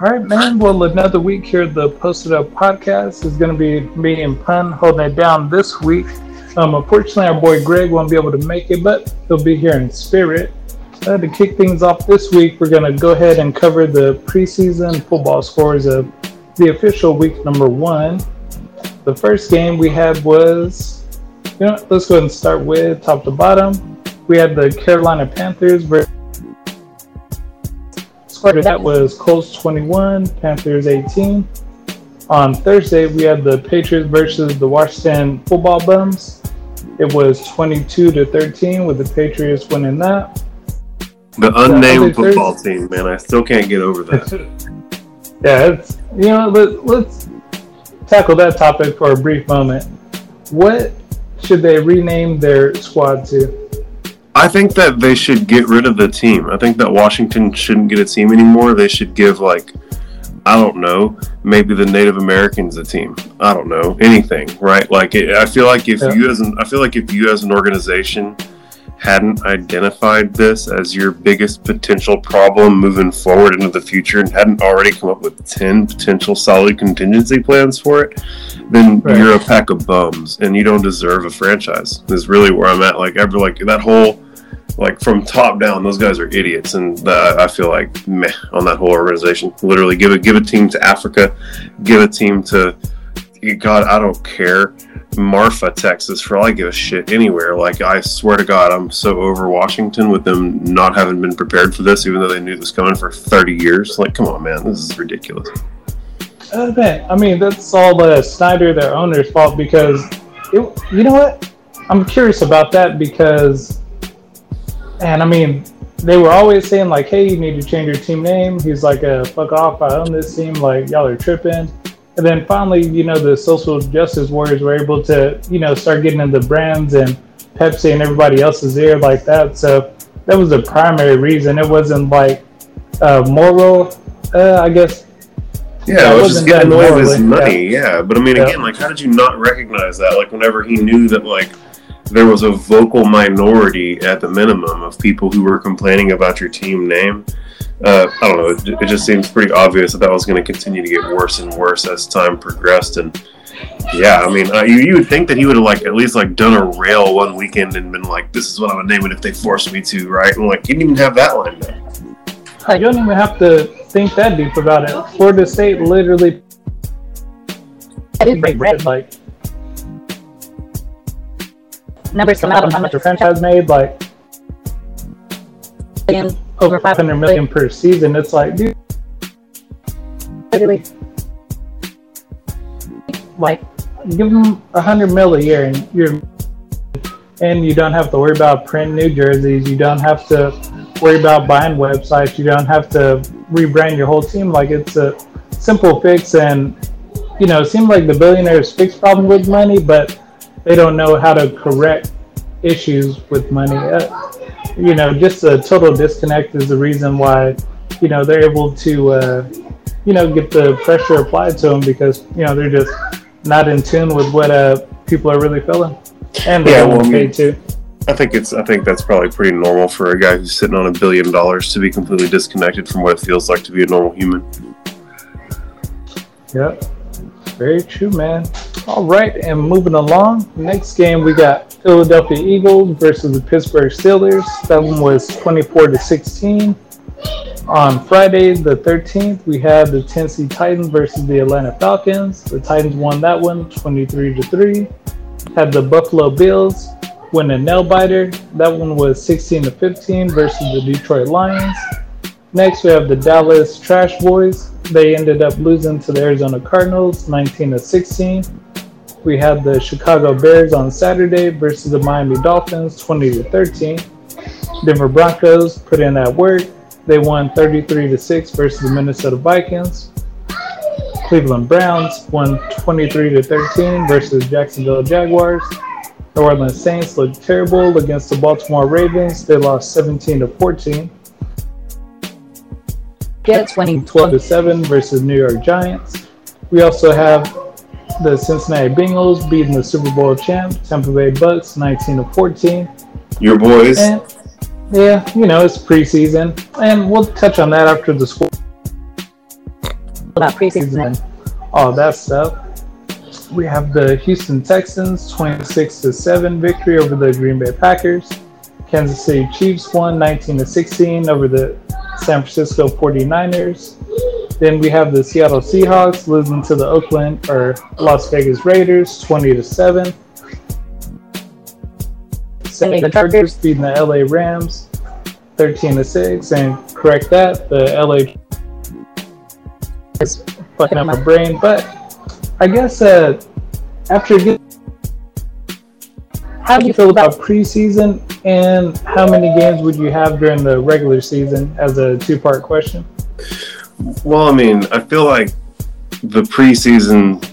All right, man. Well, another week here the Posted Up Podcast is going to be me and Punn holding it down this week. Um, unfortunately, our boy Greg won't be able to make it, but he'll be here in spirit. To kick things off this week, we're going to go ahead and cover the preseason football scores of the official week number one. The first game we had was, you know, let's go ahead and start with top to bottom. We had the Carolina Panthers versus score that was Colts 21, Panthers 18. On Thursday, we had the Patriots versus the Washington Football Bums. It was 22 to 13 with the Patriots winning that. The unnamed football Thursday, team, man, I still can't get over that. yeah, it's you know, let, let's tackle that topic for a brief moment. What should they rename their squad to? I think that they should get rid of the team. I think that Washington shouldn't get a team anymore. They should give like I don't know, maybe the Native Americans a team. I don't know anything, right? Like it, I feel like if yeah. you as an I feel like if you as an organization hadn't identified this as your biggest potential problem moving forward into the future and hadn't already come up with 10 potential solid contingency plans for it, then right. you're a pack of bums and you don't deserve a franchise. Is really where I'm at. Like ever like that whole like from top down, those guys are idiots, and the, I feel like meh on that whole organization. Literally, give a give a team to Africa, give a team to God. I don't care. Marfa, Texas, for all I give a shit anywhere. Like I swear to God, I'm so over Washington with them not having been prepared for this, even though they knew it was coming for 30 years. Like, come on, man, this is ridiculous. Uh, man, I mean, that's all the Snyder, their owner's fault because, it, you know what? I'm curious about that because and I mean, they were always saying like, "Hey, you need to change your team name." He's like, uh, "Fuck off! I own this team. Like, y'all are tripping." And then finally, you know, the social justice warriors were able to, you know, start getting into brands and Pepsi and everybody else's ear like that. So that was the primary reason. It wasn't like uh, moral, uh, I guess. Yeah, it was just getting away with his money. Yeah. yeah. but I mean, yeah. again, like, how did you not recognize that? Like, whenever he knew that, like there was a vocal minority at the minimum of people who were complaining about your team name. Uh, I don't know. It, it, just seems pretty obvious that that was going to continue to get worse and worse as time progressed. And yeah, I mean, uh, you, you would think that he would have like at least like done a rail one weekend and been like, "This is what I would name it if they forced me to," right? And like, he didn't even have that line there. You don't even have to think that deep about it. Florida State literally I didn't make like numbers come out on how much a franchise made, like over 500 million per season. It's like, dude, really, like, give them 100 mil a year and you're, and you don't have to worry about printing new jerseys. You don't have to worry about buying websites. You don't have to rebrand your whole team. Like, it's a simple fix. And, you know, it seems like the billionaires fix problem with money, but they don't know how to correct issues with money. Uh, you know, just a total disconnect is the reason why, you know, they're able to, uh, you know, get the pressure applied to them because, you know, they're just not in tune with what uh, people are really feeling. And they're yeah, well, paid too. I think it's. I think that's probably pretty normal for a guy who's sitting on a billion dollars to be completely disconnected from what it feels like to be a normal human. Yep, very true, man. All right, and moving along. Next game, we got Philadelphia Eagles versus the Pittsburgh Steelers. That one was 24 to 16. On Friday, the 13th, we had the Tennessee Titans versus the Atlanta Falcons. The Titans won that one 23 to 3. Had the Buffalo Bills win a nail biter. That one was 16 to 15 versus the Detroit Lions. Next, we have the Dallas Trash Boys. They ended up losing to the Arizona Cardinals 19 to 16 we had the Chicago Bears on Saturday versus the Miami Dolphins, 20 to 13. Denver Broncos put in that work. They won 33 to 6 versus the Minnesota Vikings. Cleveland Browns won 23 to 13 versus Jacksonville Jaguars. The Orleans Saints looked terrible against the Baltimore Ravens. They lost 17 to 14. Jets winning 12 to 7 versus New York Giants. We also have the Cincinnati Bengals beating the Super Bowl champ Tampa Bay Bucks 19 to 14. Your boys. And, yeah, you know, it's preseason. And we'll touch on that after the score. about preseason, all that stuff. We have the Houston Texans 26 to 7 victory over the Green Bay Packers. Kansas City Chiefs won 19 to 16 over the San Francisco 49ers. Then we have the Seattle Seahawks losing to the Oakland or Las Vegas Raiders 20 to 7. The Chargers beating the LA Rams 13 to 6 and correct that the LA is fucking up my brain but I guess uh, after get, how do you feel about preseason and how many games would you have during the regular season as a two part question? Well, I mean, I feel like the preseason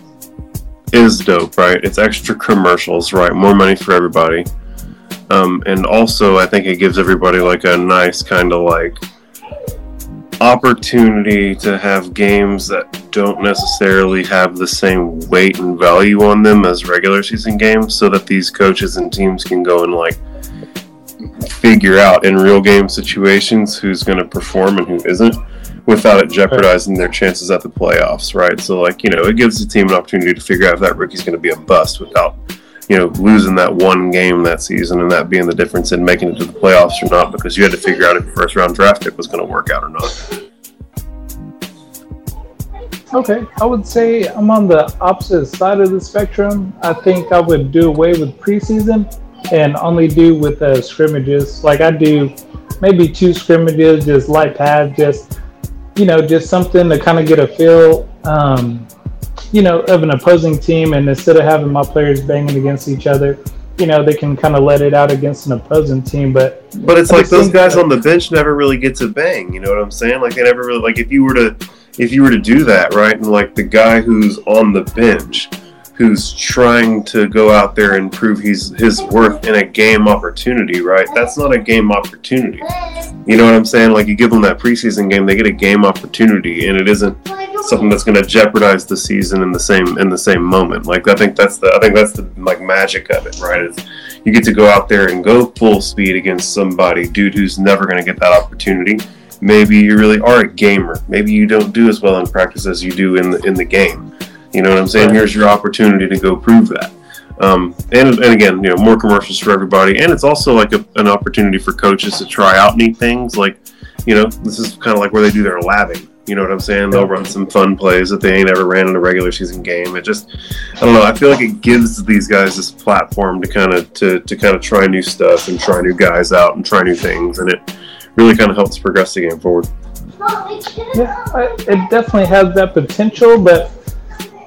is dope, right? It's extra commercials, right? More money for everybody. Um, and also, I think it gives everybody like a nice kind of like opportunity to have games that don't necessarily have the same weight and value on them as regular season games so that these coaches and teams can go and like figure out in real game situations who's going to perform and who isn't without it jeopardizing their chances at the playoffs, right? So, like, you know, it gives the team an opportunity to figure out if that rookie's going to be a bust without, you know, losing that one game that season and that being the difference in making it to the playoffs or not because you had to figure out if your first round draft pick was going to work out or not. Okay, I would say I'm on the opposite side of the spectrum. I think I would do away with preseason and only do with uh, scrimmages. Like I do maybe two scrimmages, just light pads, just you know, just something to kind of get a feel, um, you know, of an opposing team. And instead of having my players banging against each other, you know, they can kind of let it out against an opposing team. But but it's I like those guys that, on the bench never really get to bang. You know what I'm saying? Like they never really like if you were to if you were to do that right, and like the guy who's on the bench who's trying to go out there and prove he's his worth in a game opportunity, right? That's not a game opportunity. You know what I'm saying? Like you give them that preseason game, they get a game opportunity, and it isn't something that's going to jeopardize the season in the same in the same moment. Like I think that's the I think that's the like magic of it, right? Is you get to go out there and go full speed against somebody, dude, who's never going to get that opportunity. Maybe you really are a gamer. Maybe you don't do as well in practice as you do in the in the game. You know what I'm saying? Here's your opportunity to go prove that. Um, and, and again, you know, more commercials for everybody. And it's also like a, an opportunity for coaches to try out neat things. Like, you know, this is kind of like where they do their labbing. You know what I'm saying? They'll run some fun plays that they ain't ever ran in a regular season game. It just, I don't know. I feel like it gives these guys this platform to kind of to, to kind of try new stuff and try new guys out and try new things, and it really kind of helps progress the game forward. Yeah, it definitely has that potential, but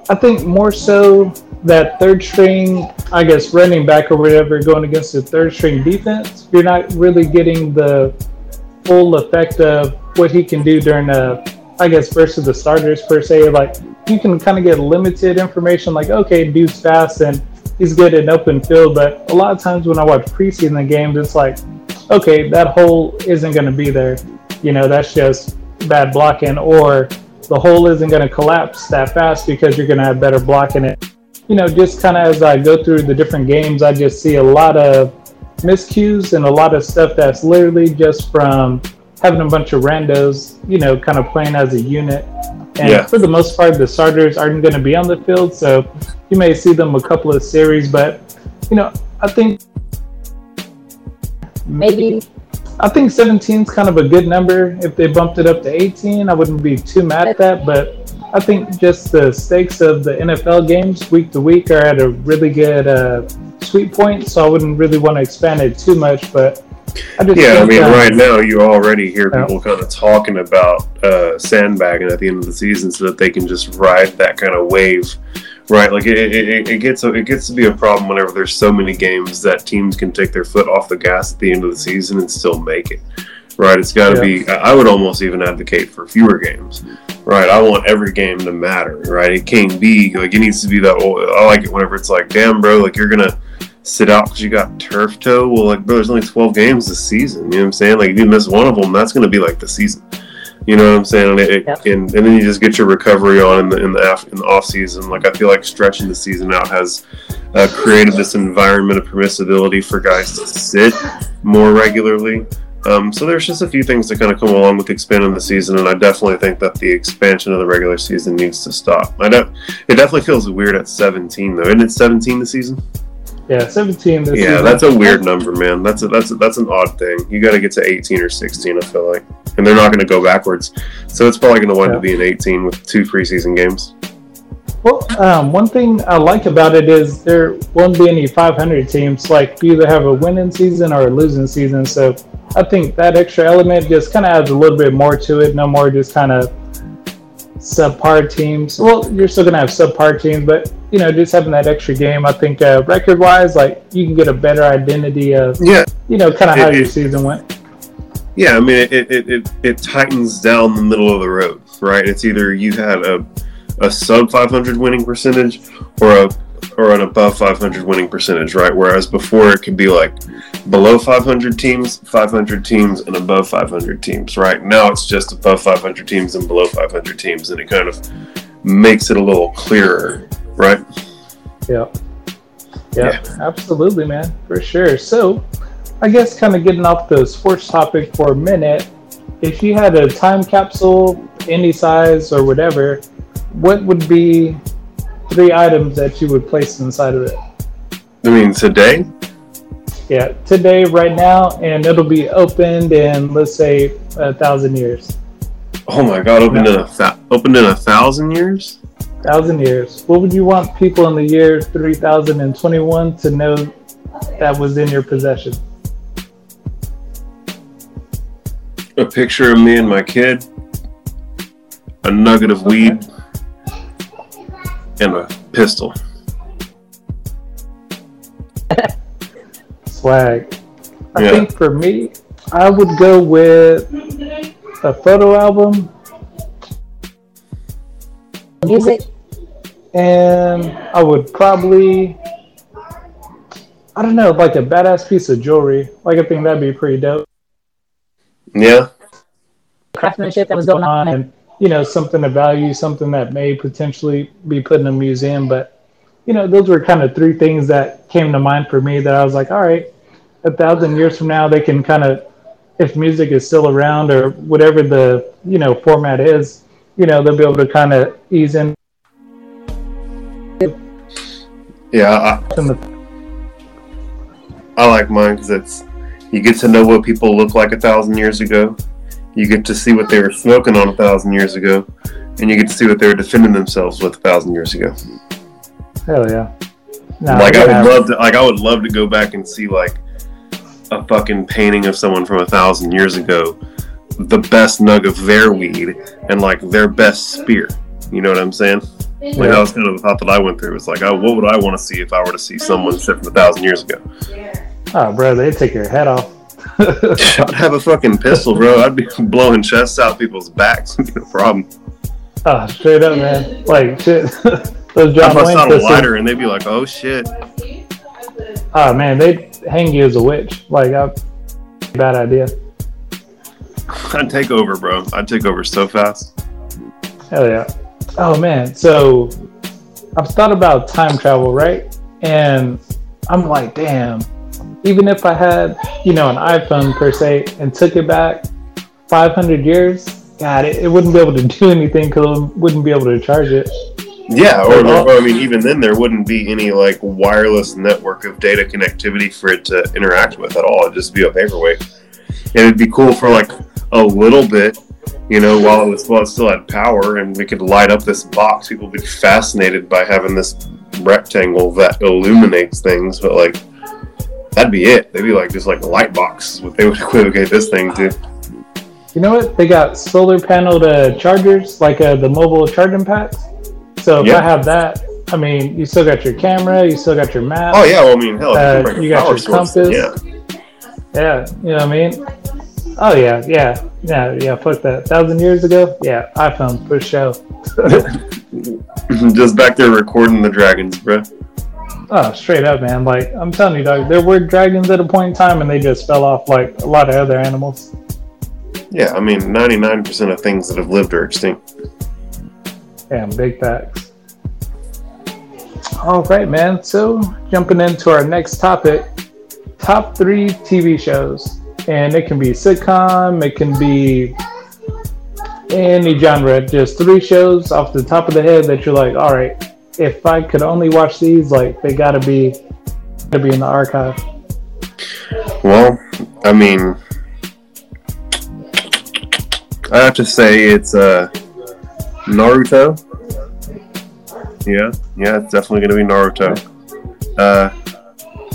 I think more so that third string, I guess, running back or whatever, going against the third string defense, you're not really getting the full effect of what he can do during a, I guess, versus the starters per se. Like you can kind of get limited information, like okay, dude's fast and he's good in open field, but a lot of times when I watch preseason games, it's like, okay, that hole isn't going to be there. You know, that's just bad blocking or the hole isn't going to collapse that fast because you're going to have better blocking it. You know, just kind of as I go through the different games, I just see a lot of miscues and a lot of stuff that's literally just from having a bunch of randos, you know, kind of playing as a unit. And yeah. for the most part, the starters aren't going to be on the field, so you may see them a couple of series. But you know, I think maybe I think 17 is kind of a good number. If they bumped it up to 18, I wouldn't be too mad at that. But I think just the stakes of the NFL games week to week are at a really good uh, sweet point. So I wouldn't really want to expand it too much. But I yeah, I mean, right now you already hear people kind of talking about uh, sandbagging at the end of the season so that they can just ride that kind of wave Right, like it, it, it gets it gets to be a problem whenever there's so many games that teams can take their foot off the gas at the end of the season and still make it. Right, it's got to yeah. be. I would almost even advocate for fewer games. Right, I want every game to matter. Right, it can't be like it needs to be that. Oh, I like it whenever it's like, damn, bro, like you're gonna sit out because you got turf toe. Well, like, bro, there's only 12 games this season. You know what I'm saying? Like, if you miss one of them, that's gonna be like the season. You know what I'm saying? And, it, yep. and, and then you just get your recovery on in the in the, off, in the off season. Like I feel like stretching the season out has uh, created this environment of permissibility for guys to sit more regularly. Um, so there's just a few things that kind of come along with expanding the season, and I definitely think that the expansion of the regular season needs to stop. I know it definitely feels weird at 17 though. Isn't it 17 the season? Yeah, 17. yeah, that's a weird number, man. That's a, that's a, that's an odd thing. You got to get to 18 or 16. I feel like, and they're not going to go backwards, so it's probably going to wind yeah. up being 18 with two preseason games. Well, um, one thing I like about it is there won't be any 500 teams. Like you either have a winning season or a losing season. So I think that extra element just kind of adds a little bit more to it. No more just kind of subpar teams. Well, you're still gonna have subpar teams, but you know, just having that extra game, I think uh, record-wise, like you can get a better identity of yeah, you know, kind of how it, your season went. Yeah, I mean, it, it it it tightens down the middle of the road, right? It's either you had a a sub 500 winning percentage or a or an above 500 winning percentage, right? Whereas before it could be like below 500 teams, 500 teams, and above 500 teams, right? Now it's just above 500 teams and below 500 teams, and it kind of makes it a little clearer, right? Yeah. Yeah, yeah. absolutely, man, for sure. So, I guess kind of getting off the sports topic for a minute, if you had a time capsule, any size or whatever, what would be three items that you would place inside of it? I mean, today? Yeah, today, right now, and it'll be opened in, let's say, a thousand years. Oh my God! Opened in a th- opened in a thousand years. Thousand years. What would you want people in the year three thousand and twenty-one to know that was in your possession? A picture of me and my kid. A nugget of okay. weed and a pistol. Swag. I yeah. think for me, I would go with a photo album, music, and I would probably, I don't know, like a badass piece of jewelry. Like I think that'd be pretty dope. Yeah. Craftsmanship that was going on, and you know, something of value, something that may potentially be put in a museum. But, you know, those were kind of three things that came to mind for me that I was like, all right, a thousand years from now, they can kind of, if music is still around or whatever the, you know, format is, you know, they'll be able to kind of ease in. Yeah. I, I like mine because it's, you get to know what people look like a thousand years ago you get to see what they were smoking on a thousand years ago, and you get to see what they were defending themselves with a thousand years ago. Hell yeah! No, like I would love to, like I would love to go back and see like a fucking painting of someone from a thousand years ago, the best nug of their weed and like their best spear. You know what I'm saying? Like that was kind of the thought that I went through. It's like, oh, what would I want to see if I were to see someone sit from a thousand years ago? Oh, bro, they'd take your head off. I'd have a fucking pistol, bro. I'd be blowing chests out people's backs. no problem. Oh, straight up, man. Like shit. Those John I bust out a lighter and they'd be like, "Oh shit." Oh man, they'd hang you as a witch. Like, I, bad idea. I'd take over, bro. I'd take over so fast. Hell yeah. Oh man, so I've thought about time travel, right? And I'm like, damn, even if I had, you know, an iPhone per se and took it back 500 years, God, it, it wouldn't be able to do anything because it wouldn't be able to charge it. Yeah, or, or, uh, I mean, even then, there wouldn't be any like wireless network of data connectivity for it to interact with at all. It'd just be a paperweight. And it'd be cool for like a little bit, you know, while it was while it still had power, and we could light up this box. People would be fascinated by having this rectangle that illuminates things, but like that'd be it. They'd be like just like a light box. What they would equivocate this thing to. You know what? They got solar panel to chargers, like uh, the mobile charging packs. So if yep. I have that, I mean, you still got your camera, you still got your map. Oh yeah, well, I mean, hell, uh, you, you got your source, compass. Yeah. yeah, you know what I mean. Oh yeah, yeah, yeah, yeah. Fuck that. Thousand years ago, yeah, iPhone for show. Just back there recording the dragons, bro. Oh, straight up, man. Like I'm telling you, dog, there were dragons at a point in time, and they just fell off like a lot of other animals. Yeah, I mean, 99% of things that have lived are extinct. Damn, big facts. All right, man. So jumping into our next topic, top three TV shows. And it can be sitcom, it can be any genre. Just three shows off the top of the head that you're like, all right, if I could only watch these, like they gotta be, gotta be in the archive. Well, I mean, I have to say it's uh, Naruto. Yeah, yeah, it's definitely going to be Naruto. Uh,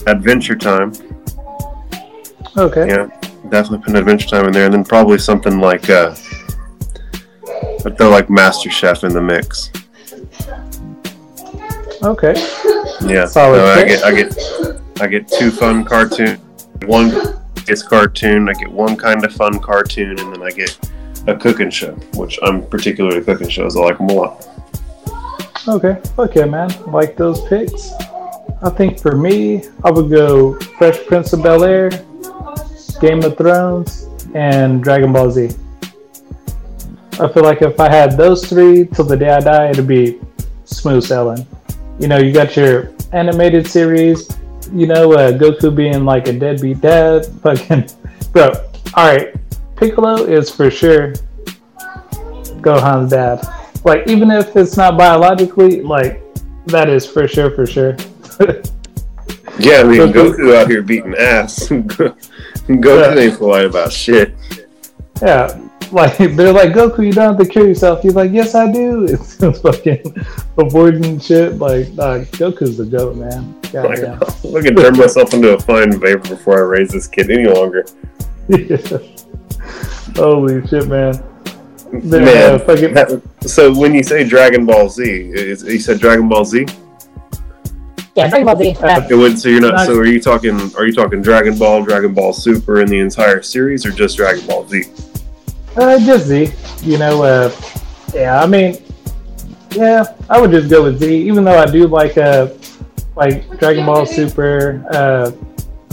Adventure Time. Okay. Yeah, definitely put an Adventure Time in there, and then probably something like uh, I'd throw like Master Chef in the mix. Okay. Yeah, Solid so I get I get I get two fun cartoon, one is cartoon. I get one kind of fun cartoon, and then I get a cooking show, which I'm particularly cooking shows. I like them a lot. Okay. Okay, man. Like those picks. I think for me, I would go Fresh Prince of Bel Air, Game of Thrones, and Dragon Ball Z. I feel like if I had those three till the day I die, it'd be smooth sailing. You know, you got your animated series, you know, uh, Goku being like a deadbeat dad. Fucking, bro. All right, Piccolo is for sure Gohan's dad. Like, even if it's not biologically, like, that is for sure, for sure. Yeah, I mean Goku- Goku out here beating ass. Goku ain't polite about shit. yeah. Like, they're like, Goku, you don't have to kill yourself. He's like, yes, I do. It's fucking avoiding shit. Like, nah, Goku's the goat, man. God Like, damn. I can turn myself into a fine vapor before I raise this kid any longer. Holy shit, man. Then, Man, uh, fucking, that- so when you say Dragon Ball Z, you said Dragon Ball Z? Yeah, Dragon Ball Z. Uh, It would. So you're not. So are you talking? Are you talking Dragon Ball, Dragon Ball Super, in the entire series, or just Dragon Ball Z? uh, just Z. You know, uh, yeah, I mean, yeah, I would just go with Z, even though I do like, uh, like Dragon Ball Super. Uh,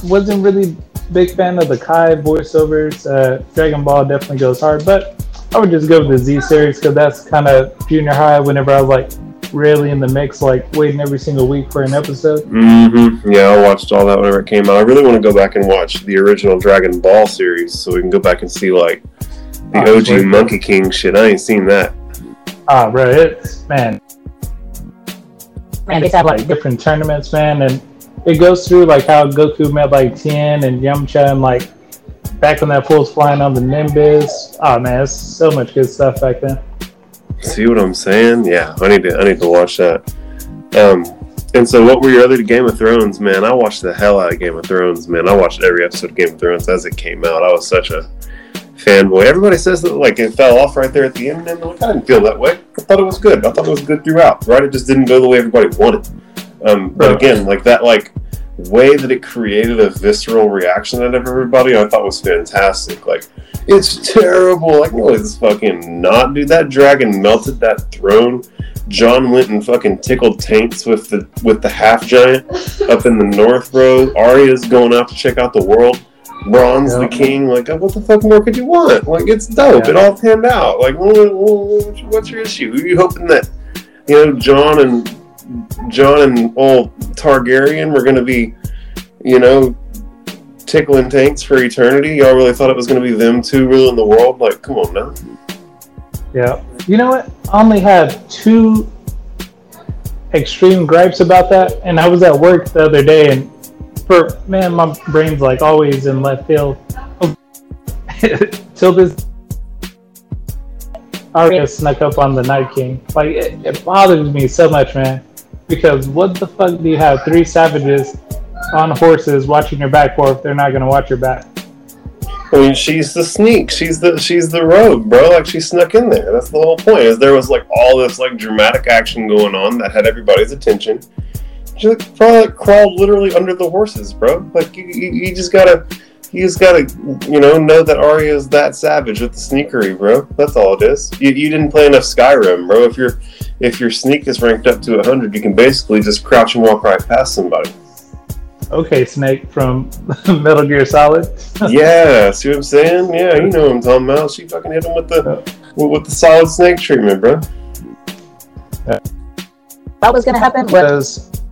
wasn't really big fan of the Kai voiceovers. Uh, Dragon Ball definitely goes hard, but I would just go with the Z series because that's kind of junior high. Whenever I was like really in the mix, like waiting every single week for an episode. Mm-hmm. Yeah, I watched all that whenever it came out. I really want to go back and watch the original Dragon Ball series, so we can go back and see like the Oh, OG sweet. Monkey King shit. I ain't seen that. Ah, bro, it's man, man, they have like like different tournaments, man, and it goes through like how Goku met like Tien and Yamcha and like back when that fool's flying on the Nimbus. Oh man, it's so much good stuff back then. See what I'm saying? Yeah, I need to. I need to watch that. Um, and so, what were your other Game of Thrones, man? I watched the hell out of Game of Thrones, man. I watched every episode of Game of Thrones as it came out. I was such a fanboy. Everybody says that like it fell off right there at the end, and like, I didn't feel that way. I thought it was good. I thought it was good throughout. Right? It just didn't go the way everybody wanted. Um, but again, like that, like way that it created a visceral reaction out of everybody, I thought was fantastic. Like it's terrible. Like, no, it's fucking not, dude. That dragon melted that throne. Jon went and fucking tickled taints with the with the half giant up in the north, bro. Arya's going out to check out the world. Bran's Yeah. the king. Like, what the fuck more could you want? Like, it's dope. Yeah. It all panned out. Like, what- what- what's your issue? Are you hoping that you know Jon and Jon and old Targaryen were gonna be, you know, tickling tanks for eternity? Y'all really thought it was gonna be them two ruling the world? Like, come on now. Yeah. You know what? I only had two extreme gripes about that, and I was at work the other day, and for man, my brain's like always in left field. Till this, Arya snuck up on the Night King. Like it, it bothers me so much, man. Because what the fuck do you have three savages on horses watching your back for if they're not gonna watch your back? I mean, she's the sneak. She's the she's the rogue, bro. Like she snuck in there. That's the whole point. Is there was like all this like dramatic action going on that had everybody's attention. She like probably like, crawled literally under the horses, bro. Like you, you, you just gotta you just gotta you know know that Arya is that savage with the sneakery, bro. That's all it is. You, you didn't play enough Skyrim, bro. If your if your sneak is ranked up to hundred, you can basically just crouch and walk right past somebody. Okay, Snake from Metal Gear Solid. yeah, see what I'm saying? Yeah, you know what I'm talking about. She fucking hit him with the with, with the solid snake treatment, bro. what was gonna happen was was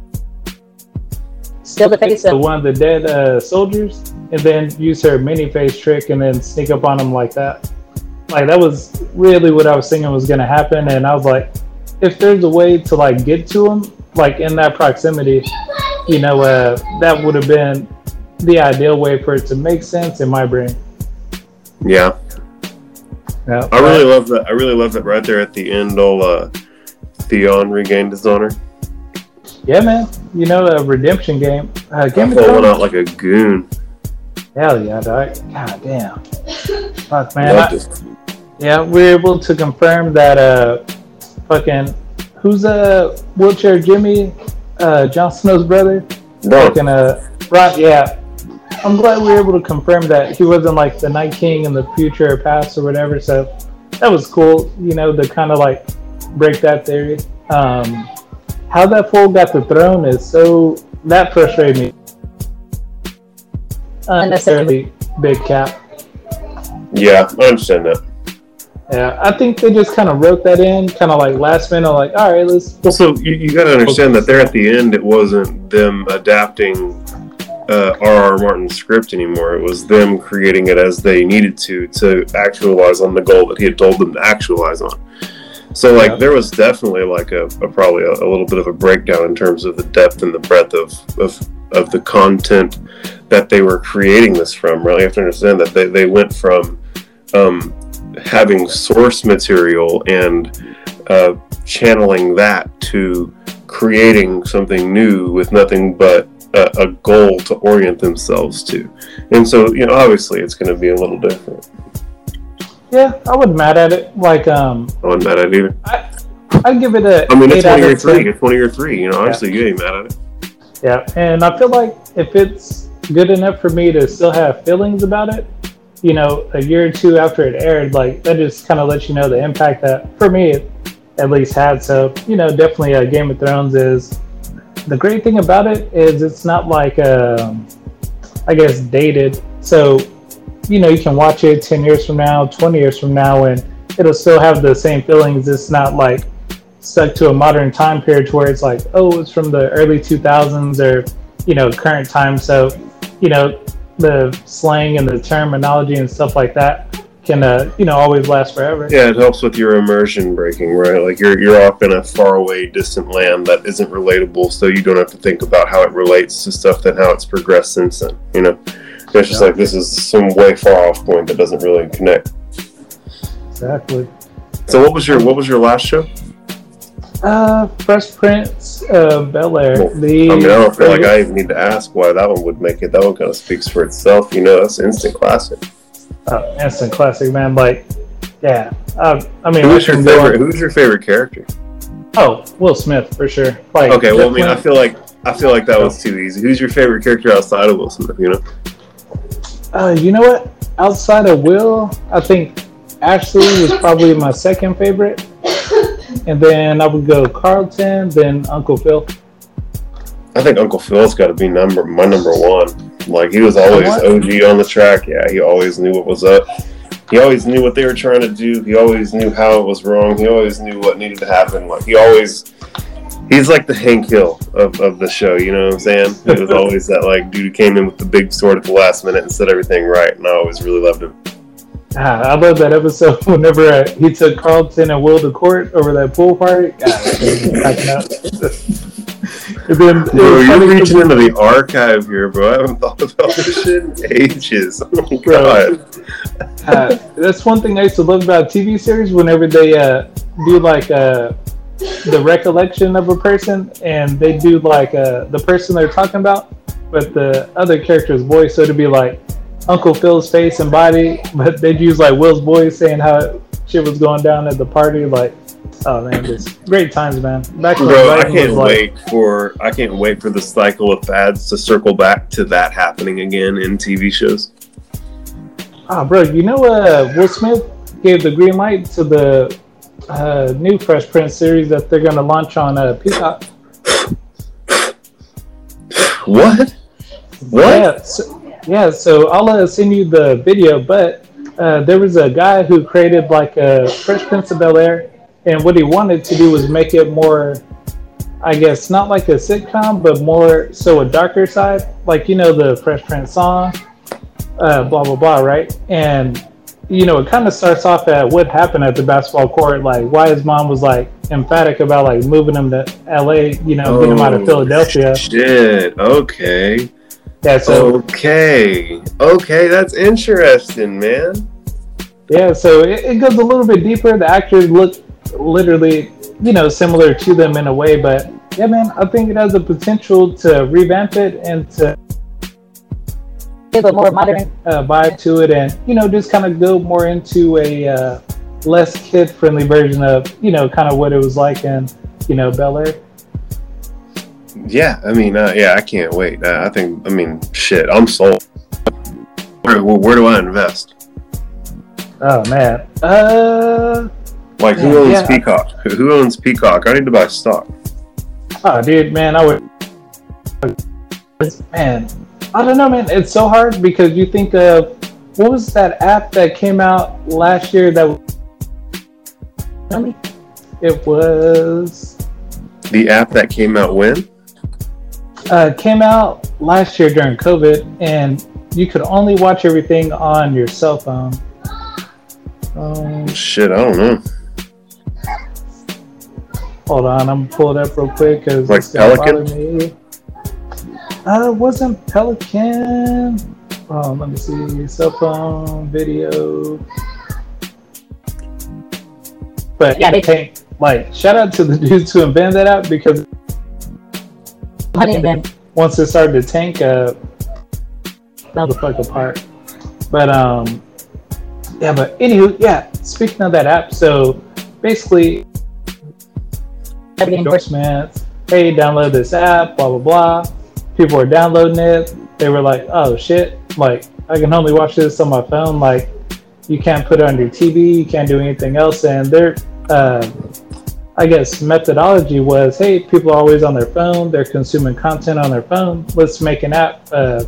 still the face of one of the dead uh, soldiers and then use her mini face trick and then sneak up on him like that. Like that was really what I was thinking was gonna happen, and I was like, if there's a way to like get to him, like in that proximity, you know, uh, that would have been the ideal way for it to make sense in my brain. Yeah, Yeah, I really love that. I really love that right there at the end. All uh, Theon regained his honor. yeah, man. You know, a redemption game. Uh, Game Buffalo went out like a goon. Hell yeah, dog. God damn. Fuck, man. I-. Yeah, we're able to confirm that uh fucking who's uh wheelchair Jimmy, uh Jon Snow's brother? Bro, Fucking uh right yeah. I'm glad we were able to confirm that he wasn't like the Night King in the future or past or whatever, so that was cool, you know, to kind of like break that theory. Um how that fool got the throne is so that frustrated me. Unnecessarily big cap. yeah, I understand that. Yeah, I think they just kind of wrote that in, kind of like last minute, like, all right, let's. Also, you, you got to understand that there at the end, it wasn't them adapting uh, R.R. Martin's script anymore. It was them creating it as they needed to to actualize on the goal that he had told them to actualize on. So, like, Yeah. there was definitely like a, a probably a, a little bit of a breakdown in terms of the depth and the breadth of of, of the content that they were creating this from. Really, you have to understand that they, they went from um, having source material and uh, channeling that to creating something new with nothing but a, a goal to orient themselves to. And so, you know, obviously it's going to be a little different. Yeah, I wasn't mad at it. Like, um, I wasn't mad at it either. I'd give it a. I mean, it's one of three. It's one year three. You know, obviously you ain't mad at it. Yeah, and I feel like if it's good enough for me to still have feelings about it, you know, a year or two after it aired, like that just kind of lets you know the impact that, for me, it at least had. So, you know, definitely uh, Game of Thrones is. The great thing about it is it's not like, um, I guess, dated. So, you know, you can watch it 10 years from now, 20 years from now, and it'll still have the same feelings. It's not like stuck to a modern time period to where it's like, oh, it's from the early 2000s or, you know, current time. So, you know, the slang and the terminology and stuff like that can, uh, you know, always last forever. Yeah, it helps with your immersion breaking, right? Like you're you're off in a faraway, distant land that isn't relatable, so you don't have to think about how it relates to stuff and how it's progressed since then. You know, it's just Yeah. like this is some way far off point that doesn't really connect. Exactly. So, what was your what was your last show? Uh, Fresh Prince of Bel Air. Well, I mean, I don't feel like I even need to ask why that one would make it. That one kind of speaks for itself. You know, that's instant classic. uh, instant classic, man. Like, yeah. Uh, I mean, Who's your favorite? Who's your favorite character? Oh, Will Smith for sure. Like, Okay, well, I mean, I feel like I feel like that was too easy. Who's your favorite character outside of Will Smith? You know, Uh, you know what? Outside of Will, I think Ashley was probably my second favorite, and then I would go Carlton, then Uncle Phil. I think Uncle Phil's got to be number my number one. Like he was always OG on the track. Yeah, he always knew what was up. He always knew what they were trying to do. He always knew how it was wrong. He always knew what needed to happen. Like he always, he's like the Hank Hill of, of the show. You know what I'm saying? It was always that like dude who came in with the big sword at the last minute and said everything right. And I always really loved him. I love that episode whenever uh, he took Carlton and Will to court over that pool party. God, I was cracking up. and then Bro, you're reaching into the archive here, bro. I haven't thought about this shit in ages. Oh Bro. god. uh, that's one thing I used to love about TV series. Whenever they uh, do like uh, the recollection of a person, and they do like uh, the person they're talking about, but the other character's voice, so it'd be like Uncle Phil's face and body, but they'd use like Will's voice saying how shit was going down at the party. Like, oh man, just great times, man. Back Bro, I can't was, like, wait for I can't wait for the cycle of fads to circle back to that happening again in TV shows. Ah, bro, you know, uh, Will Smith gave the green light to the uh, new Fresh Prince series that they're going to launch on uh, Peacock. What? What? Yeah, so, yeah, so I'll uh, send you the video, but uh, there was a guy who created like a Fresh Prince of Bel Air, and what he wanted to do was make it more, I guess, not like a sitcom, but more so a darker side. Like, you know, the Fresh Prince song. uh, blah blah blah, right? And you know, it kind of starts off at what happened at the basketball court. Like, why his mom was like emphatic about like moving him to L.A. You know, get him out of Oh, Philadelphia. Shit. Okay. Yeah, so Okay. Okay, that's interesting, man. yeah, so it, it goes a little bit deeper. The actors look literally, you know, similar to them in a way, but yeah, man, I think it has the potential to revamp it and to Give a more modern. uh, vibe to it, and you know, just kind of go more into a uh, less kid-friendly version of you know, kind of what it was like in you know Bel Air. Yeah, I mean, uh, yeah, I can't wait. Uh, I think, I mean, shit, I'm sold. Where, where do I invest? Oh man, uh, Like, who Yeah, owns yeah. Peacock? Who owns Peacock? I need to buy stock. oh dude, man, I would, man, I don't know, man. It's so hard because you think of what was that app that came out last year that it was The app that came out when? Uh, came out last year during COVID, and you could only watch everything on your cell phone. Um, Shit, I don't know. hold on, I'm gonna pull it up real quick because Like Pelican? Me. Uh, it wasn't Pelican. Oh, let me see. Cell phone video. But Yeah, they- hey, like, shout out to the dudes who invented that app because Honey, then once it started to tank, uh, fell the fuck apart. But um, yeah. But anywho, yeah. Speaking of that app, so basically endorsements. Hey, download this app. Blah blah blah. People were downloading it. They were like, "Oh shit! Like I can only watch this on my phone. Like you can't put it on your TV. You can't do anything else." And their, uh, I guess, methodology was, "Hey, people are always on their phone. They're consuming content on their phone. Let's make an app, uh,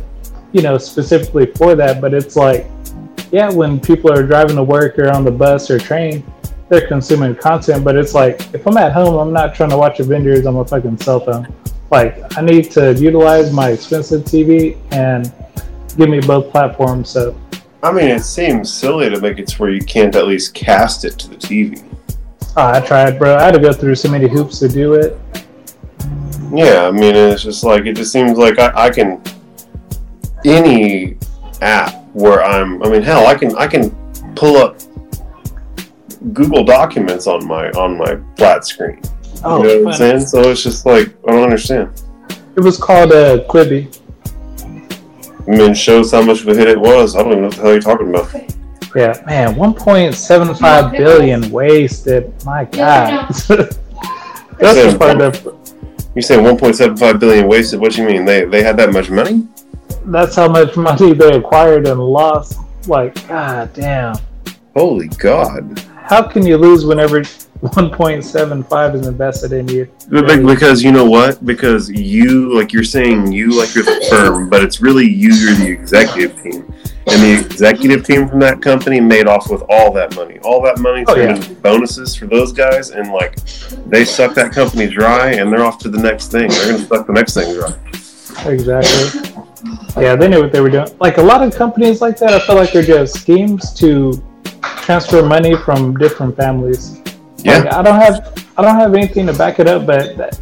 you know, specifically for that." But it's like, yeah, when people are driving to work or on the bus or train, they're consuming content, but it's like if I'm at home, I'm not trying to watch Avengers on my fucking cell phone. Like I need to utilize my expensive TV and give me both platforms. So I mean, it seems silly to make it to where you can't at least cast it to the TV. Oh, I tried, bro. I had to go through so many hoops to do it. Yeah, I mean, it's just like it just seems like I, I can any app where I'm. I mean, hell, I can I can pull up Google Documents on my on my flat screen. Oh, you know what I'm saying? So it's just like I don't understand. it was called uh, Quibi. I mean, shows how much of a hit it was. I don't even know what the hell you're talking about. Yeah, man, 1.75 billion wasted. My God. That's the part of You saying 1.75 billion wasted? What do you mean? They they had that much money? that's how much money they acquired and lost. Like, god damn. Holy God! How can you lose whenever 1.75 is invested in you? Be- be- Because you know what? Because you, like you're saying, you like you're the firm, but it's really you. You're the executive team, and the executive team from that company made off with all that money. All that money Oh, into bonuses for those guys, and like they suck that company dry, and they're off to the next thing. They're gonna suck the next thing dry. Exactly. Yeah, they knew what they were doing. Like a lot of companies like that, I feel like they're just schemes to transfer money from different families. Yeah. Like, I don't have I don't have anything to back it up, but that,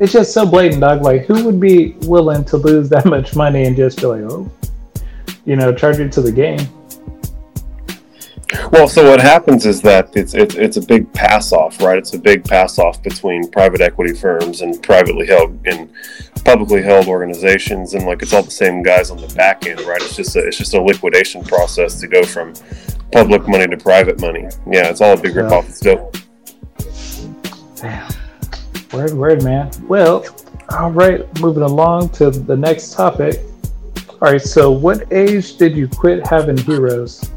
it's just so blatant, dog. Like who would be willing to lose that much money and just be like, oh, you know, charge it to the game? Well, so what happens is that it's it's, it's a big pass off, right? It's a big pass off between private equity firms and privately held and publicly held organizations, and like it's all the same guys on the back end, right? It's just a, it's just a liquidation process to go from public money to private money. Yeah, it's all a big rip off. It's dope. Damn. Word, word, man. Well, all right, moving along to the next topic. All right, so what age did you quit having heroes?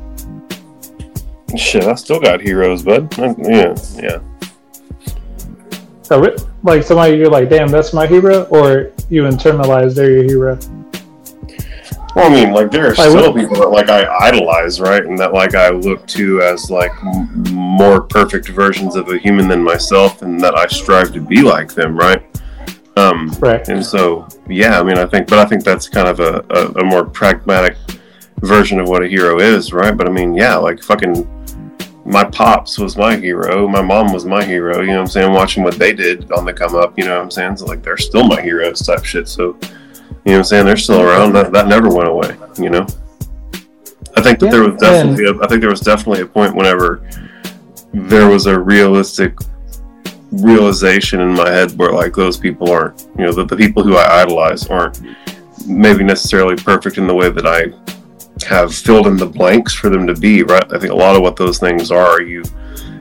Shit, I still got heroes, bud. Yeah, yeah. So, like somebody you're like, damn, that's my hero, or you internalize they're your hero. Well, I mean, like there are Like, still people that like I idolize, right, and that like I look to as like m- more perfect versions of a human than myself, and that I strive to be like them, right? Um, Right. and so, yeah, I mean, I think, but I think that's kind of a, a, a more pragmatic version of what a hero is, right? But I mean, yeah, like fucking my pops was my hero, my mom was my hero, you know what I'm saying? Watching what they did on the come up, you know what I'm saying? So like they're still my heroes type shit. So you know what I'm saying? They're still around. That that never went away, you know? I think that Yeah, there was definitely a, I think there was definitely a point whenever there was a realistic realization in my head where like those people aren't you know the, the people who I idolize aren't maybe necessarily perfect in the way that I have filled in the blanks for them to be right? I think a lot of what those things are you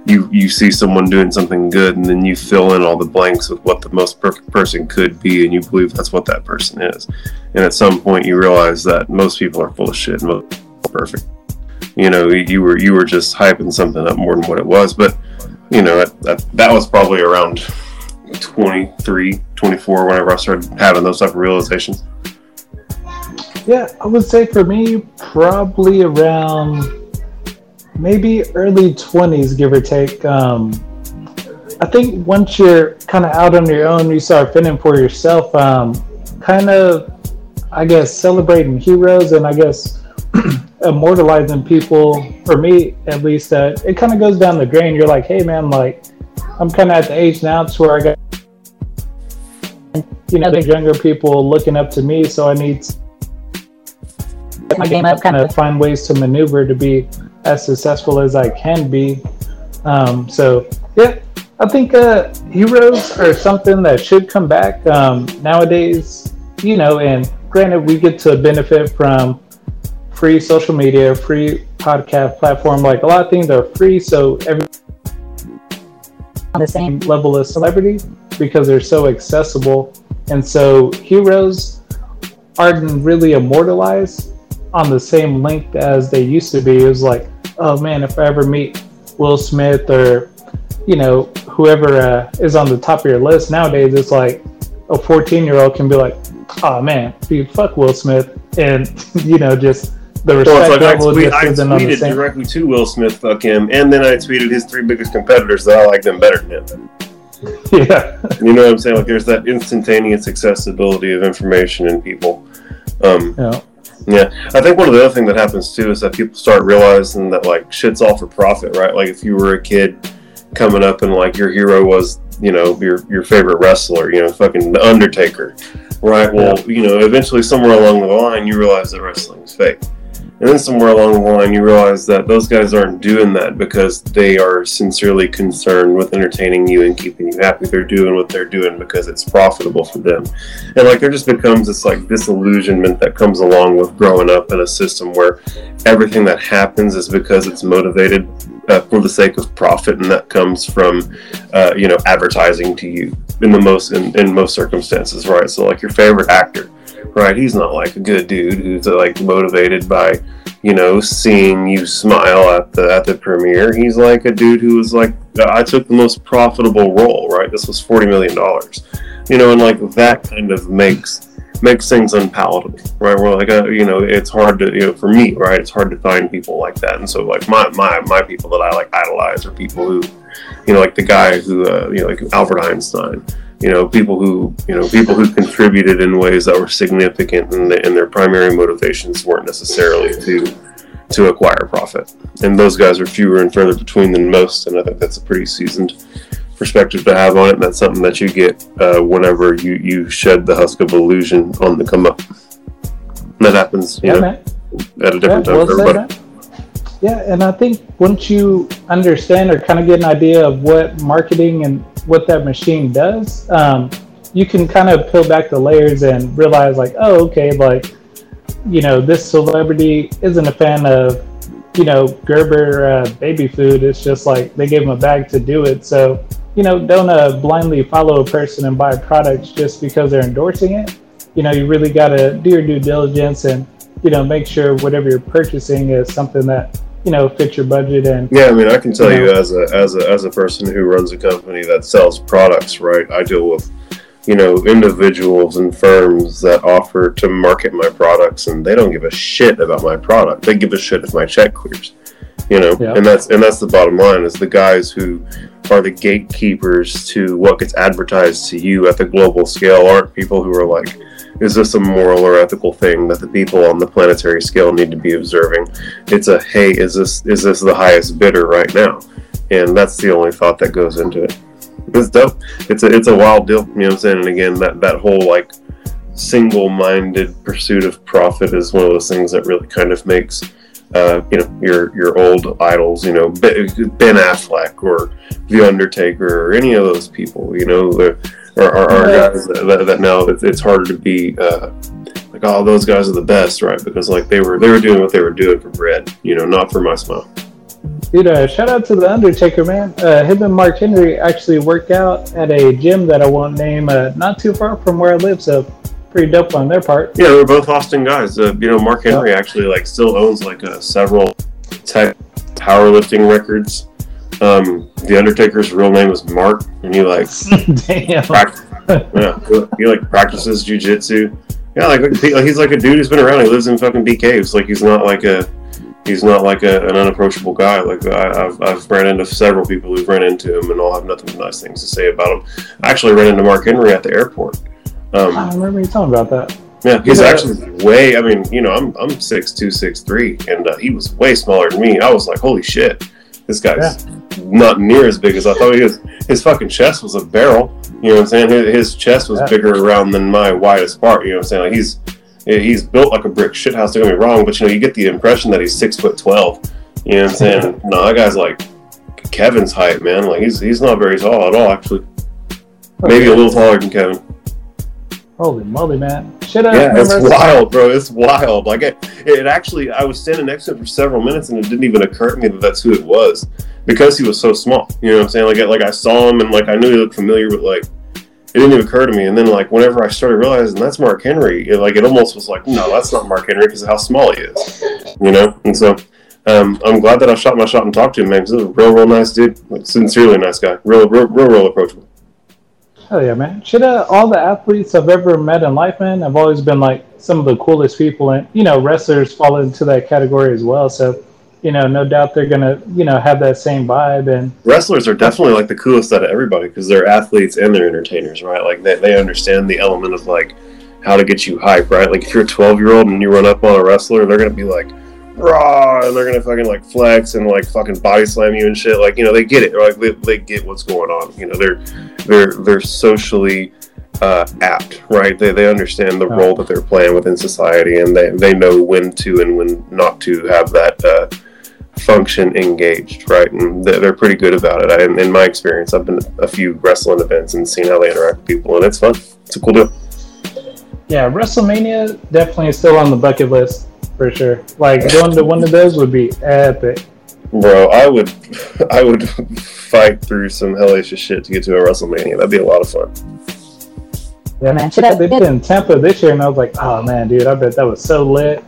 you you see someone doing something good and then you fill in all the blanks with what the most perfect person could be and you believe that's what that person is. And at some point you realize that most people are full of shit most perfect. You know you were you were just hyping something up more than what it was but you know that, that, that was probably around 23 24 whenever i started having those type of realizations Yeah, I would say for me, probably around maybe early 20s, give or take. Um, I think once you're kind of out on your own, you start fending for yourself, um, kind of, I guess, celebrating heroes and I guess immortalizing people, for me at least, uh, it kind of goes down the drain. You're like, hey man, like, I'm kind of at the age now to where I got, you know, the younger people looking up to me, so I need to my game up, kind of find ways to maneuver to be as successful as I can be. Um, so yeah, I think uh, heroes are something that should come back um, nowadays. You know, and granted, we get to benefit from free social media, free podcast platform. Like a lot of things are free, so every on the same level of celebrity because they're so accessible. And so heroes aren't really immortalized on the same length as they used to be. It was like, oh man, if I ever meet Will Smith or, you know, whoever uh, is on the top of your list nowadays, it's like a 14 year old can be like, oh man, dude, fuck Will Smith. And, you know, just the respect Well, like I, tweet, I tweeted directly to Will Smith, fuck him, and then I tweeted his three biggest competitors that I like them better than him. Yeah. You know what I'm saying? Like there's that instantaneous accessibility of information in people. Um, yeah. yeah, I think one of the other things that happens too is that people start realizing that like shit's all for profit, right? Like if you were a kid coming up and like your hero was, you know, your your favorite wrestler, you know, fucking the Undertaker, right? Well, you know, eventually somewhere along the line you realize that wrestling is fake. And then somewhere along the line, you realize that those guys aren't doing that because they are sincerely concerned with entertaining you and keeping you happy. They're doing what they're doing because it's profitable for them. And like there just becomes this like disillusionment that comes along with growing up in a system where everything that happens is because it's motivated uh, for the sake of profit, and that comes from uh, you know advertising to you in the most in, in most circumstances, right? So like your favorite actor right? He's not like a good dude who's like motivated by, you know, seeing you smile at the at the premiere. He's like a dude who was like, I took the most profitable role, right? This was forty million dollars, you know, and like that kind of makes makes things unpalatable, right? We're like, uh, you know, it's hard to, you know, for me, right? It's hard to find people like that, and so like my my my people that I like idolize are people who, you know, like the guy who, uh, you know, like Albert Einstein you know people who you know people who contributed in ways that were significant and, the, and their primary motivations weren't necessarily to to acquire profit and those guys are fewer and further between than most and i think that's a pretty seasoned perspective to have on it and that's something that you get uh, whenever you you shed the husk of illusion on the come up and that happens you Yeah, know man. at a different Yeah, time well for everybody. Yeah, and I think once you understand or kind of get an idea of what marketing and what that machine does, um, you can kind of peel back the layers and realize, like, oh, okay, like, you know, this celebrity isn't a fan of, you know, Gerber uh, baby food. It's just like they gave him a bag to do it. So, you know, don't uh, blindly follow a person and buy products just because they're endorsing it. You know, you really got to do your due diligence and, you know, make sure whatever you're purchasing is something that, you know, fit your budget and Yeah, I mean, I can tell You you as a as a as a person who runs a company that sells products, right? I deal with you know individuals and firms that offer to market my products, and they don't give a shit about my product. They give a shit if my check clears. You know, Yeah. and that's and that's the bottom line is the guys who are the gatekeepers to what gets advertised to you at the global scale aren't people who are like, is this a moral or ethical thing that the people on the planetary scale need to be observing? It's a hey, is this is this the highest bidder right now? And that's the only thought that goes into it. It's dope. It's a it's a wild deal. You know what I'm saying? And again, that that whole like single-minded pursuit of profit is one of those things that really kind of makes uh, you know your your old idols, you know Ben Affleck or The Undertaker or any of those people, you know, the, are, are Yeah. guys that, that now it's, harder to be uh, like, oh, those guys are the best, right? Because like they were they were doing what they were doing for bread, you know, not for my smile. Dude, uh, shout out to the Undertaker, man. Uh, him and Mark Henry actually work out at a gym that I won't name, uh, not too far from where I live, so pretty dope on their part. Yeah, we're both Austin guys. Uh, you know, Mark Henry actually like still owns like uh, several tech powerlifting records. Um, the Undertaker's real name is Mark, and he like Damn. yeah, he like practices jujitsu. Yeah, like like, he's like a dude who's been around. He lives in fucking Bee Caves. Like he's not like a he's not like a, an unapproachable guy. Like I, I've I've ran into several people who've ran into him and all have nothing but nice things to say about him. I actually ran into Mark Henry at the airport. Um, I remember you talking about that. yeah, he's Yeah. actually way. I mean, you know, I'm I'm six two, six three, and uh, he was way smaller than me. I was like, holy shit, this guy's not near as big as I thought he was. His fucking chest was a barrel. You know what I'm saying? His, his chest was Yeah. bigger around than my widest part. You know what I'm saying? Like he's he's built like a brick shit house. Don't get me wrong, but you know, you get the impression that he's six foot twelve. You know what I'm saying? no, that guy's like Kevin's height, man. Like he's he's not very tall at all, actually. Maybe a little taller than Kevin. Holy moly, man. Should I Yeah, it's wild, bro. It's wild. Like it, it actually, I was standing next to him for several minutes, and it didn't even occur to me that that's who it was because he was so small. You know what I'm saying? Like, like I saw him, and like I knew he looked familiar, but like it didn't even occur to me. And then like whenever I started realizing that's Mark Henry, it, like it almost was like, no, that's not Mark Henry because of how small he is. You know? And so um, I'm glad that I shot my shot and talked to him, man. Because he was a real, real nice dude. Like, sincerely nice guy. Real, real, real, real approachable. Hell yeah, man. Should uh, all the athletes I've ever met in life, man, have always been like some of the coolest people, and you know, wrestlers fall into that category as well. So, you know, no doubt they're gonna, you know, have that same vibe. And wrestlers are definitely like the coolest out of everybody because they're athletes and they're entertainers, right? Like they, they understand the element of like how to get you hype, right? Like if you're a 12 year old and you run up on a wrestler, they're gonna be like raw and they're gonna fucking like flex and like fucking body slam you and shit. Like you know they get it, like they, they get what's going on. You know they're they're they're socially uh, apt, right? They, they understand the role that they're playing within society and they, they know when to and when not to have that uh, function engaged, right? And they're, pretty good about it. I, in, in my experience, I've been to a few wrestling events and seen how they interact with people, and it's fun. It's a cool deal. yeah, WrestleMania definitely is still on the bucket list for sure. Like going to one of those would be epic. Bro, I would, I would fight through some hellacious shit to get to a WrestleMania. That'd be a lot of fun. Yeah, Man, should I- they did in Tampa this year, and I was like, oh man, dude, I bet that was so lit.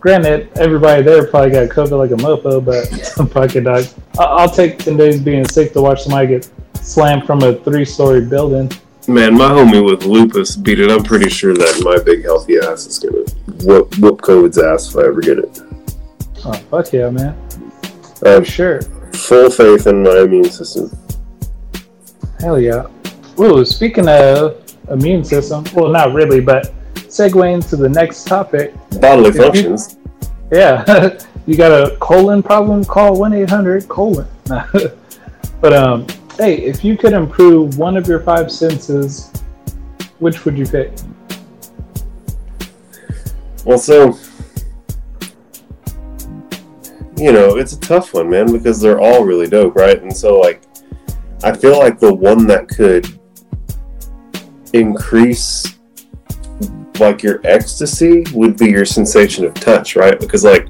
Granted, everybody there probably got COVID like a mofo, but fucking dog. I- I'll take 10 days being sick to watch somebody get slammed from a three story building. Man, my homie with lupus beat it. I'm pretty sure that my big healthy ass is gonna whoop, whoop COVID's ass if I ever get it. Oh, fuck yeah, man. I For have sure. full faith in my immune system. Hell yeah. Ooh, speaking of immune system, well, not really, but segueing to the next topic. Bodily If you- functions. Yeah, you got a colon problem? Call one eight hundred colon. but um, hey, if you could improve one of your five senses, which would you pick? Well, so you know, it's a tough one, man, because they're all really dope, right? And so, like, I feel like the one that could increase like your ecstasy would be your sensation of touch, right? Because like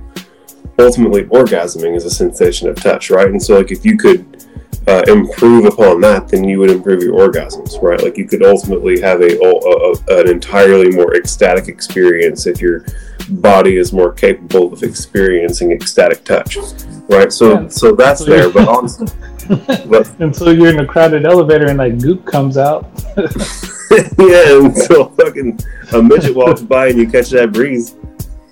ultimately orgasming is a sensation of touch, right? And so like if you could uh, improve upon that, then you would improve your orgasms, right? Like you could ultimately have a, a, a an entirely more ecstatic experience if your body is more capable of experiencing ecstatic touch, right? So Yeah. so that's So there, but honestly, but Until you're in a crowded elevator and like goop comes out. yeah, until fucking a midget walks by and you catch that breeze.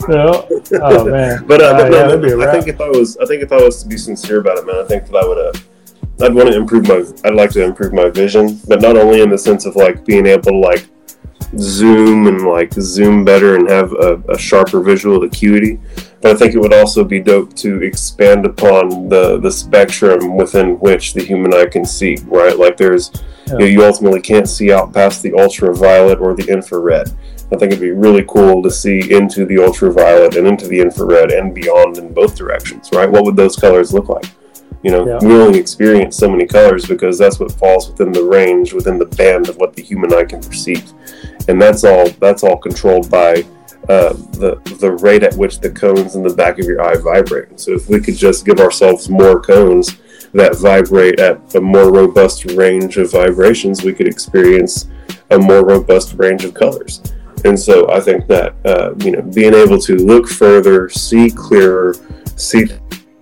No. Oh man. But, uh, Uh, yeah, no, that'd be a I think if I was, I think if I was to be sincere about it, man, I think that I would, uh, I'd want to improve my, I'd like to improve my vision, but not only in the sense of like being able to like zoom and like zoom better and have a, a sharper visual acuity, but I think it would also be dope to expand upon the the spectrum within which the human eye can see. Right, like there's, you, know, you ultimately can't see out past the ultraviolet or the infrared. I think it'd be really cool to see into the ultraviolet and into the infrared and beyond in both directions, right? What would those colors look like? You know, Yeah. we only experience so many colors because that's what falls within the range, within the band of what the human eye can perceive, and that's all. That's all controlled by uh, the the rate at which the cones in the back of your eye vibrate. So if we could just give ourselves more cones that vibrate at a more robust range of vibrations, we could experience a more robust range of colors. And so I think that uh, you know being able to look further, see clearer, see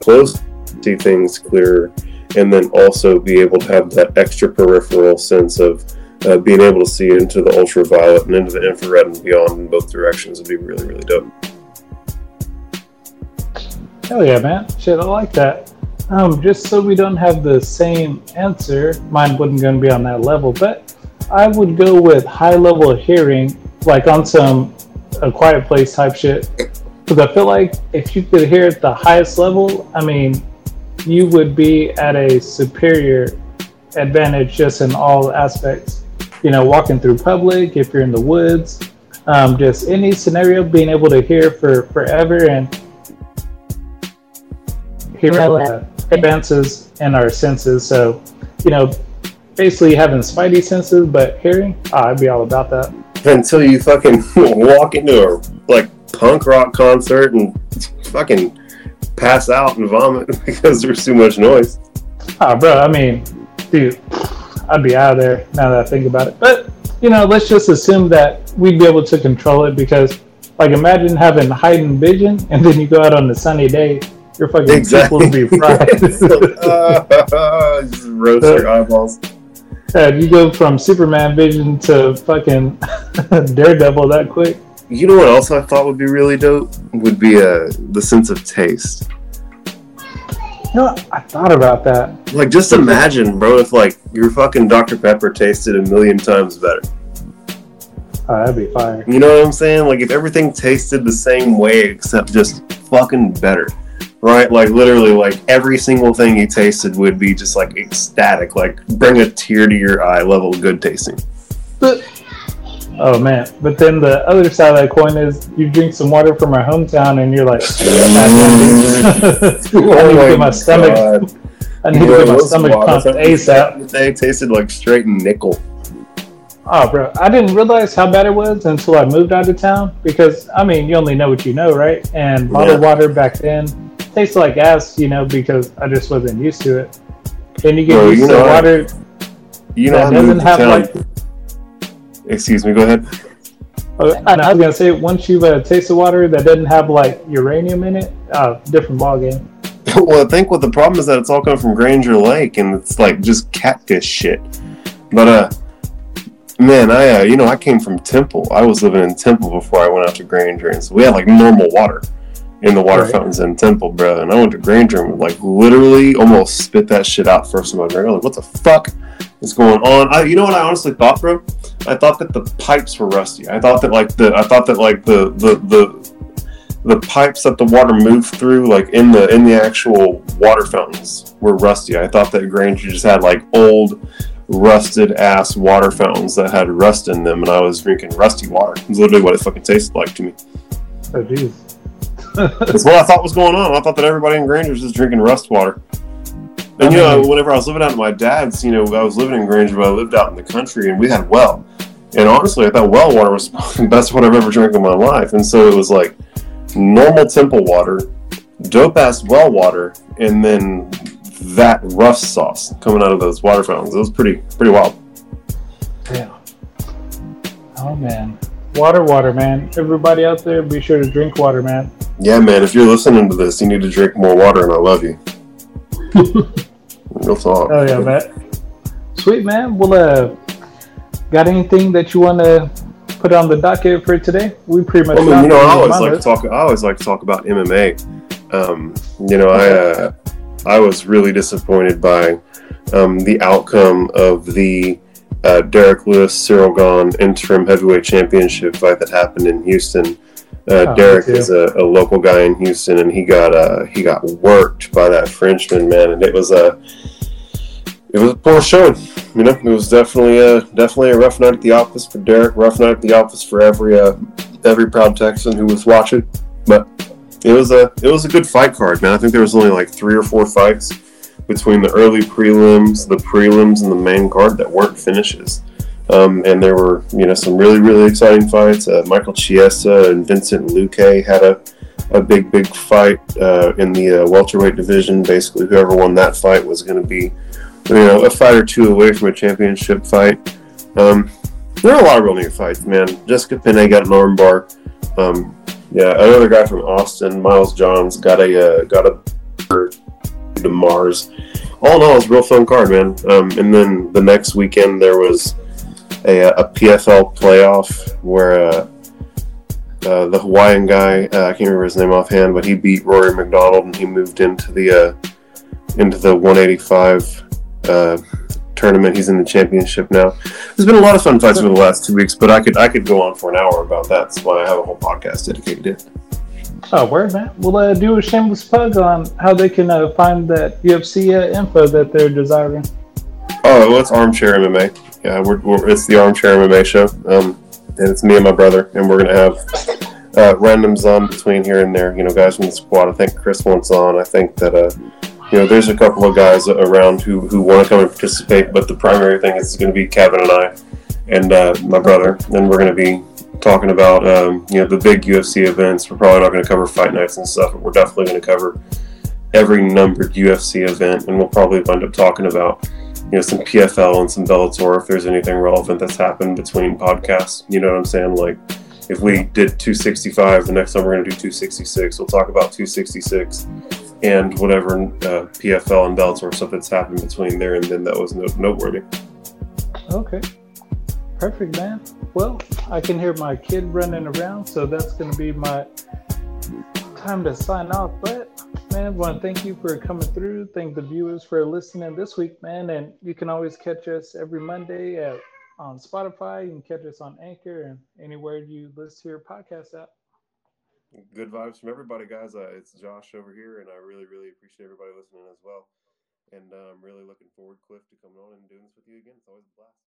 close, see things clearer, and then also be able to have that extra peripheral sense of uh, being able to see into the ultraviolet and into the infrared and beyond in both directions would be really really dope. Hell yeah, man. Shit, I like that. Um, just so we don't have the same answer, mine wasn't going to be on that level, but I would go with high level hearing, like on some a quiet place type shit. Because I feel like if you could hear at the highest level, I mean, you would be at a superior advantage just in all aspects. You know, walking through public, if you're in the woods, um, just any scenario, being able to hear for forever and hear uh, advances in our senses. So, you know, basically having spidey senses, but hearing, ah, I'd be all about that. Until you fucking walk into a like punk rock concert and fucking pass out and vomit because there's too much noise. Ah, bro, I mean, dude, I'd be out of there now that I think about it. But, you know, let's just assume that we'd be able to control it because, like, imagine having heightened vision and then you go out on a sunny day, your fucking Exactly. would be fried. Ah, just roast your eyeballs. And you go from Superman vision to fucking Daredevil that quick. You know what else I thought would be really dope? Would be uh, the sense of taste. You know. I thought about that. Like, just imagine, bro, if like your fucking Dr. Pepper tasted a million times better. Oh, that'd be fire. You know what I'm saying? Like, if everything tasted the same way except just fucking better, right? Like, literally, like every single thing you tasted would be just like ecstatic, like bring a tear to your eye level good tasting. But, oh man! But then the other side of that coin is you drink some water from our hometown and you're like, "God damn, dude." I need to get oh, my stomach. God. I need to get my stomach pumped ASAP. the day tasted like straight nickel. Oh, bro, I didn't realize how bad it was until I moved out of town because I mean, you only know what you know, right? And bottled Yeah. water back then tastes like ass, you know, because I just wasn't used to it. Then you get Bro, used you to know, water You know, that doesn't have like Excuse me, go ahead. I I was gonna say once you've uh, tasted water that doesn't have like uranium in it, uh, different ballgame. well, I think what the problem is that it's all coming from Granger Lake, and it's like just catfish shit. But uh, man, I uh, you know I came from Temple. I was living in Temple before I went out to Granger, and so we had like normal water in the water Right. fountains in Temple, bro. And I went to Granger and like literally almost spit that shit out first in my drink. I was like, what the fuck is going on? I, you know what I honestly thought, bro? I thought that the pipes were rusty. I thought that like the I thought that like the the the the pipes that the water moved through, like in the in the actual water fountains, were rusty. I thought that Granger just had like old, rusted ass water fountains that had rust in them, and I was drinking rusty water. It's literally what it fucking tasted like to me. Oh jeez. That's what I thought was going on. I thought that everybody in Granger was just drinking rust water. And you know, whenever I was living out at my dad's, you know, I was living in Granger, but I lived out in the country, and we had well. And honestly, I thought well water was the best water I've ever drank in my life. And so it was like normal Temple water, dope ass well water, and then that rough sauce coming out of those water fountains. It was pretty pretty wild. Damn. Oh man. Water, water, man. Everybody out there, be sure to drink water, man. Yeah, man. If you're listening to this, you need to drink more water, and I love you. Real talk. Oh yeah, man. Sweet man. Well, uh, got anything that you want to put on the docket for today. We pretty much. I mean, you know, I always like to talk. I always like to talk about MMA. Um, you know, I uh, I was really disappointed by um, the outcome of the uh, Derrick Lewis Ciryl Gane interim heavyweight championship fight that happened in Houston. Uh, Oh, Derrick is a, a local guy in Houston, and he got uh, he got worked by that Frenchman man, and it was a it was a poor showing. You know, it was definitely a definitely a rough night at the office for Derrick, rough night at the office for every uh, every proud Texan who was watching. But it was a it was a good fight card, man. I think there was only like three or four fights between the early prelims, the prelims, and the main card that weren't finishes. Um, and there were you know some really really exciting fights. Uh, Michael Chiesa and Vicente Luque had a a big big fight uh, in the uh, welterweight division. Basically, whoever won that fight was going to be you know a fight or two away from a championship fight. Um, there are a lot of real neat fights, man. Jessica Penne got an armbar. Um, yeah, another guy from Austin, Miles Johns, got a uh, got a to Mars. All in all, it's a real fun card, man. Um, and then the next weekend there was a, a PFL playoff where uh, uh, the Hawaiian guy, uh, I can't remember his name offhand, but he beat Rory MacDonald and he moved into the uh, into the 185 uh, tournament. He's in the championship now. There's been a lot of fun fights over the last two weeks, but I could I could go on for an hour about that. That's why I have a whole podcast dedicated to it. Oh, word, man. We'll uh, do a shameless plug on how they can uh, find that UFC uh, info that they're desiring. Oh, well, it's Armchair MMA. Yeah, we're, we're, it's the Armchair MMA show. Um, and it's me and my brother, and we're gonna have uh, randoms on between here and there. You know, guys from the squad. I think Chris wants on. I think that uh, you know, there's a couple of guys around who who want to come and participate. But the primary thing is going to be Kevin and I, and uh, my brother, and we're going to be talking about um, you know the big UFC events. We're probably not going to cover fight nights and stuff, but we're definitely going to cover every numbered UFC event, and we'll probably wind up talking about you know some PFL and some Bellator if there's anything relevant that's happened between podcasts. You know what I'm saying? Like if we did 265, the next time we're going to do 266. We'll talk about 266 and whatever uh, PFL and Bellator stuff that's happened between there and then that was note- noteworthy. Okay. Perfect, man. Well, I can hear my kid running around, so that's going to be my time to sign off. But, man, I want to thank you for coming through. Thank the viewers for listening this week, man. And you can always catch us every Monday at, on Spotify. You can catch us on Anchor and anywhere you listen to your podcast app. Good vibes from everybody, guys. Uh, it's Josh over here, and I really, really appreciate everybody listening as well. And uh, I'm really looking forward, Cliff, to coming on and doing this with you again. It's always a blast.